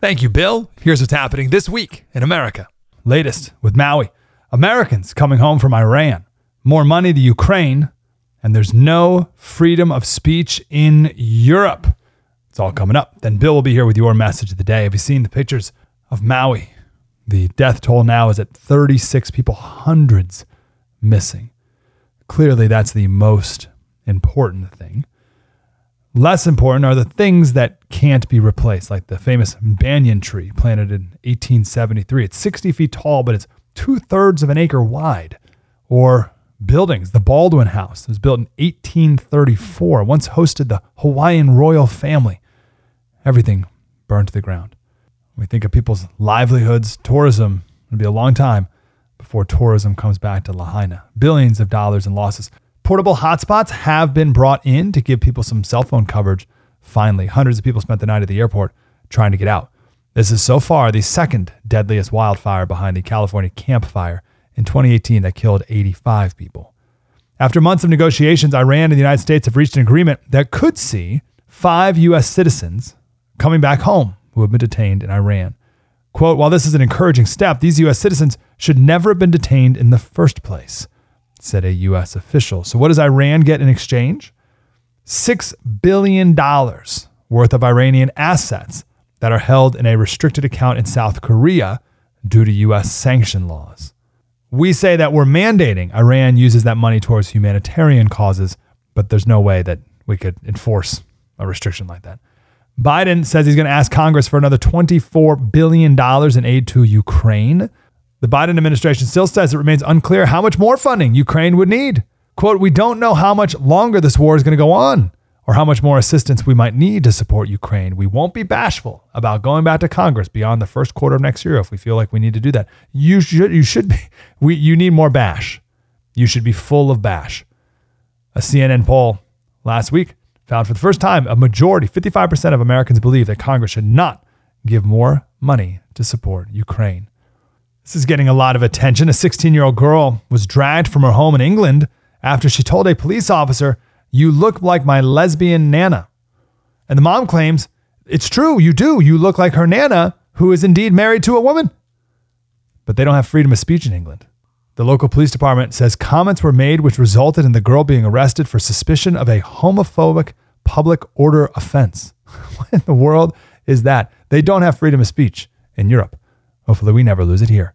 Thank you, Bill. Here's what's happening this week in America. Latest with Maui. Americans coming home from Iran. More money to Ukraine. And there's no freedom of speech in Europe. It's all coming up. Then Bill will be here with your message of the day. Have you seen the pictures of Maui? The death toll now is at 36 people, hundreds missing. Clearly, that's the most important thing. Less important are the things that can't be replaced, like the famous banyan tree planted in 1873. It's 60 feet tall, but it's two thirds of an acre wide. Or buildings. The Baldwin House was built in 1834, once hosted the Hawaiian royal family. Everything burned to the ground. We think of people's livelihoods, tourism, it'll be a long time before tourism comes back to Lahaina. Billions of dollars in losses. Portable hotspots have been brought in to give people some cell phone coverage. Finally, hundreds of people spent the night at the airport trying to get out. This is so far the second deadliest wildfire behind the California Camp Fire in 2018 that killed 85 people. After months of negotiations, Iran and the United States have reached an agreement that could see five U.S. citizens coming back home who have been detained in Iran. Quote, while this is an encouraging step, these U.S. citizens should never have been detained in the first place, said a U.S. official. So, what does Iran get in exchange? $6 billion worth of Iranian assets that are held in a restricted account in South Korea due to U.S. sanction laws. We say that we're mandating Iran uses that money towards humanitarian causes, but there's no way that we could enforce a restriction like that. Biden says he's going to ask Congress for another $24 billion in aid to Ukraine. The Biden administration still says it remains unclear how much more funding Ukraine would need. Quote, we don't know how much longer this war is going to go on or how much more assistance we might need to support Ukraine. We won't be bashful about going back to Congress beyond the first quarter of next year if we feel like we need to do that. You should you should be we you need more bash. You should be full of bash. A CNN poll last week found for the first time a majority, 55% of Americans believe that Congress should not give more money to support Ukraine. This is getting a lot of attention. A 16 year old girl was dragged from her home in England after she told a police officer, You look like my lesbian Nana. And the mom claims, It's true, you do. You look like her Nana, who is indeed married to a woman. But they don't have freedom of speech in England. The local police department says comments were made which resulted in the girl being arrested for suspicion of a homophobic public order offense. what in the world is that? They don't have freedom of speech in Europe. Hopefully, we never lose it here.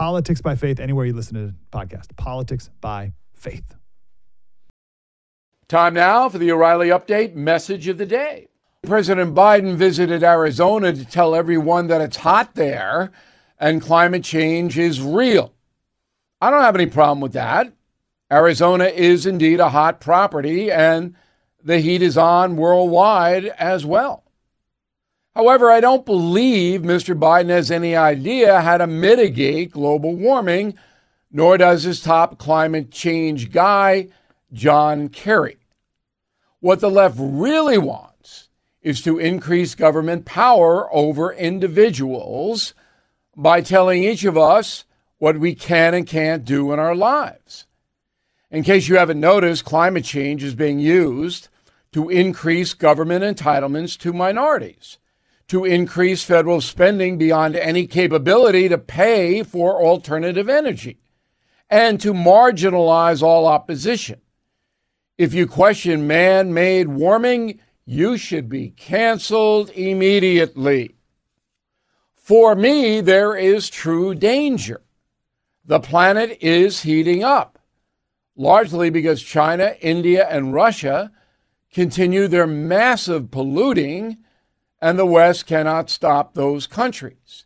Politics by faith, anywhere you listen to the podcast. Politics by faith. Time now for the O'Reilly Update message of the day. President Biden visited Arizona to tell everyone that it's hot there and climate change is real. I don't have any problem with that. Arizona is indeed a hot property, and the heat is on worldwide as well. However, I don't believe Mr. Biden has any idea how to mitigate global warming, nor does his top climate change guy, John Kerry. What the left really wants is to increase government power over individuals by telling each of us what we can and can't do in our lives. In case you haven't noticed, climate change is being used to increase government entitlements to minorities, to increase federal spending beyond any capability to pay for alternative energy, and to marginalize all opposition. If you question man made warming, you should be canceled immediately. For me, there is true danger. The planet is heating up, largely because China, India, and Russia continue their massive polluting, and the West cannot stop those countries.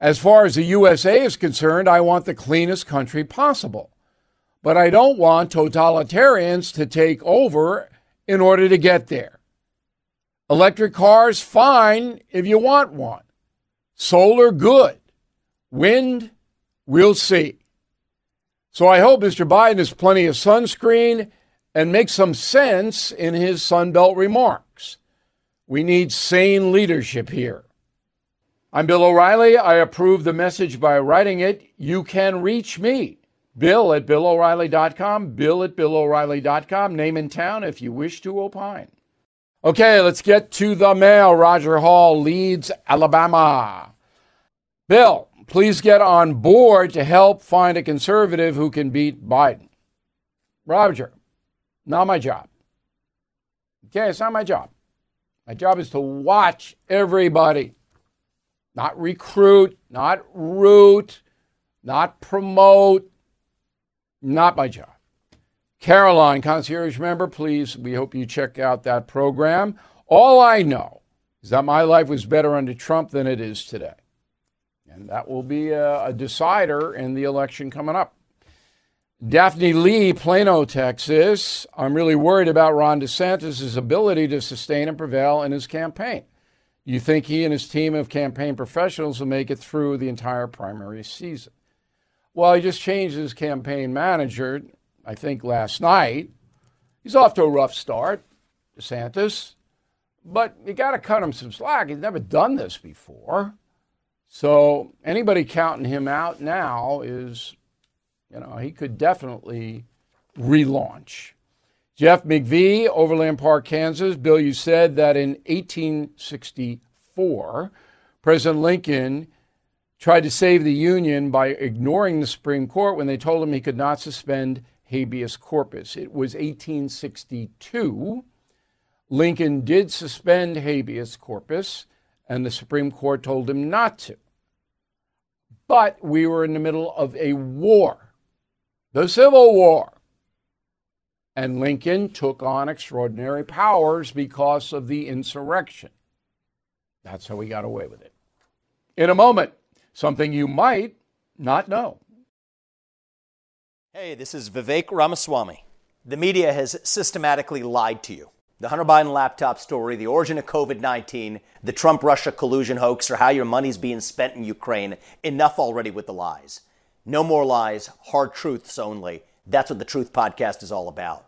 As far as the USA is concerned, I want the cleanest country possible. But I don't want totalitarians to take over in order to get there. Electric cars, fine if you want one. Solar, good. Wind, we'll see. So I hope Mr. Biden has plenty of sunscreen and makes some sense in his Sunbelt remarks. We need sane leadership here. I'm Bill O'Reilly. I approve the message by writing it. You can reach me, Bill at BillO'Reilly.com, Bill at BillO'Reilly.com, name and town if you wish to opine. Okay, let's get to the mail. Roger Hall Leeds, Alabama. Bill, please get on board to help find a conservative who can beat Biden. Roger, not my job. Okay, it's not my job. My job is to watch everybody, not recruit, not root, not promote. Not my job. Caroline, concierge member, please, we hope you check out that program. All I know is that my life was better under Trump than it is today. And that will be a, a decider in the election coming up. Daphne Lee, Plano, Texas. I'm really worried about Ron DeSantis' ability to sustain and prevail in his campaign. You think he and his team of campaign professionals will make it through the entire primary season? Well, he just changed his campaign manager, I think, last night. He's off to a rough start, DeSantis, but you got to cut him some slack. He's never done this before. So anybody counting him out now is, you know, he could definitely relaunch. Jeff McVee, Overland Park, Kansas. Bill, you said that in 1864, President Lincoln tried to save the Union by ignoring the Supreme Court when they told him he could not suspend habeas corpus. It was 1862. Lincoln did suspend habeas corpus, and the Supreme Court told him not to. But we were in the middle of a war, the Civil War. And Lincoln took on extraordinary powers because of the insurrection. That's how he got away with it. In a moment, something you might not know. Hey, this is Vivek Ramaswamy. The media has systematically lied to you. The Hunter Biden laptop story, the origin of COVID 19, the Trump Russia collusion hoax, or how your money's being spent in Ukraine. Enough already with the lies. No more lies, hard truths only. That's what the Truth Podcast is all about.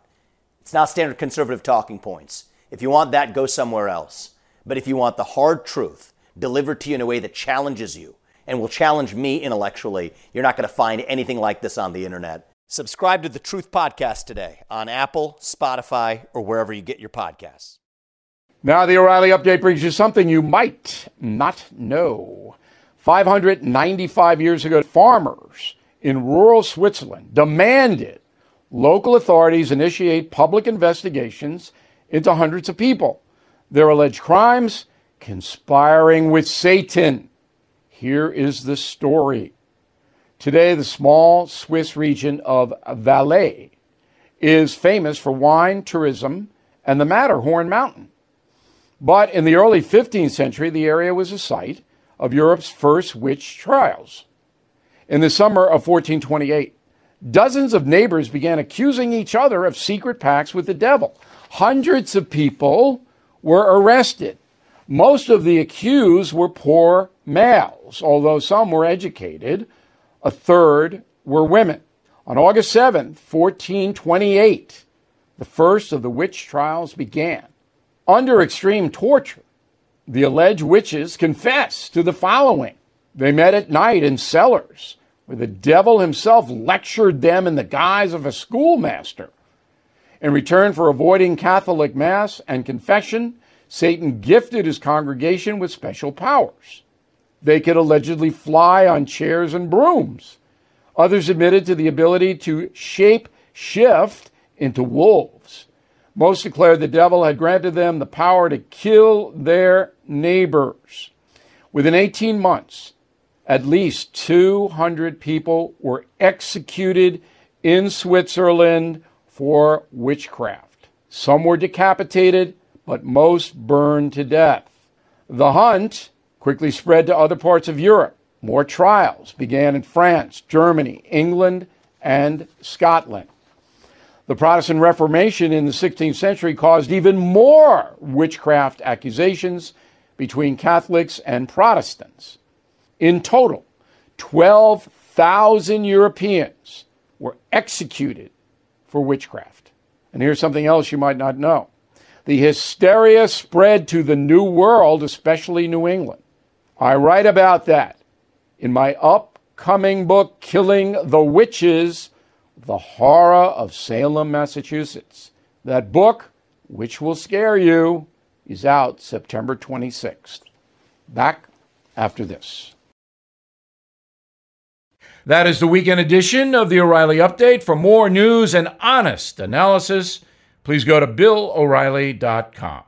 It's not standard conservative talking points. If you want that, go somewhere else. But if you want the hard truth delivered to you in a way that challenges you and will challenge me intellectually, you're not going to find anything like this on the internet. Subscribe to the Truth Podcast today on Apple, Spotify, or wherever you get your podcasts. Now, the O'Reilly update brings you something you might not know. 595 years ago, farmers in rural Switzerland demanded local authorities initiate public investigations into hundreds of people. Their alleged crimes conspiring with Satan. Here is the story. Today, the small Swiss region of Valais is famous for wine, tourism, and the Matterhorn mountain. But in the early 15th century, the area was a site of Europe's first witch trials. In the summer of 1428, dozens of neighbors began accusing each other of secret pacts with the devil. Hundreds of people were arrested. Most of the accused were poor males, although some were educated. A third were women. On August 7, 1428, the first of the witch trials began. Under extreme torture, the alleged witches confessed to the following. They met at night in cellars where the devil himself lectured them in the guise of a schoolmaster. In return for avoiding Catholic Mass and confession, Satan gifted his congregation with special powers. They could allegedly fly on chairs and brooms. Others admitted to the ability to shape shift into wolves. Most declared the devil had granted them the power to kill their neighbors. Within 18 months, at least 200 people were executed in Switzerland for witchcraft. Some were decapitated, but most burned to death. The hunt quickly spread to other parts of Europe. More trials began in France, Germany, England, and Scotland. The Protestant Reformation in the 16th century caused even more witchcraft accusations between Catholics and Protestants. In total, 12,000 Europeans were executed for witchcraft. And here's something else you might not know the hysteria spread to the New World, especially New England. I write about that in my upcoming book, Killing the Witches The Horror of Salem, Massachusetts. That book, which will scare you, is out September 26th. Back after this. That is the weekend edition of the O'Reilly Update. For more news and honest analysis, please go to BillO'Reilly.com.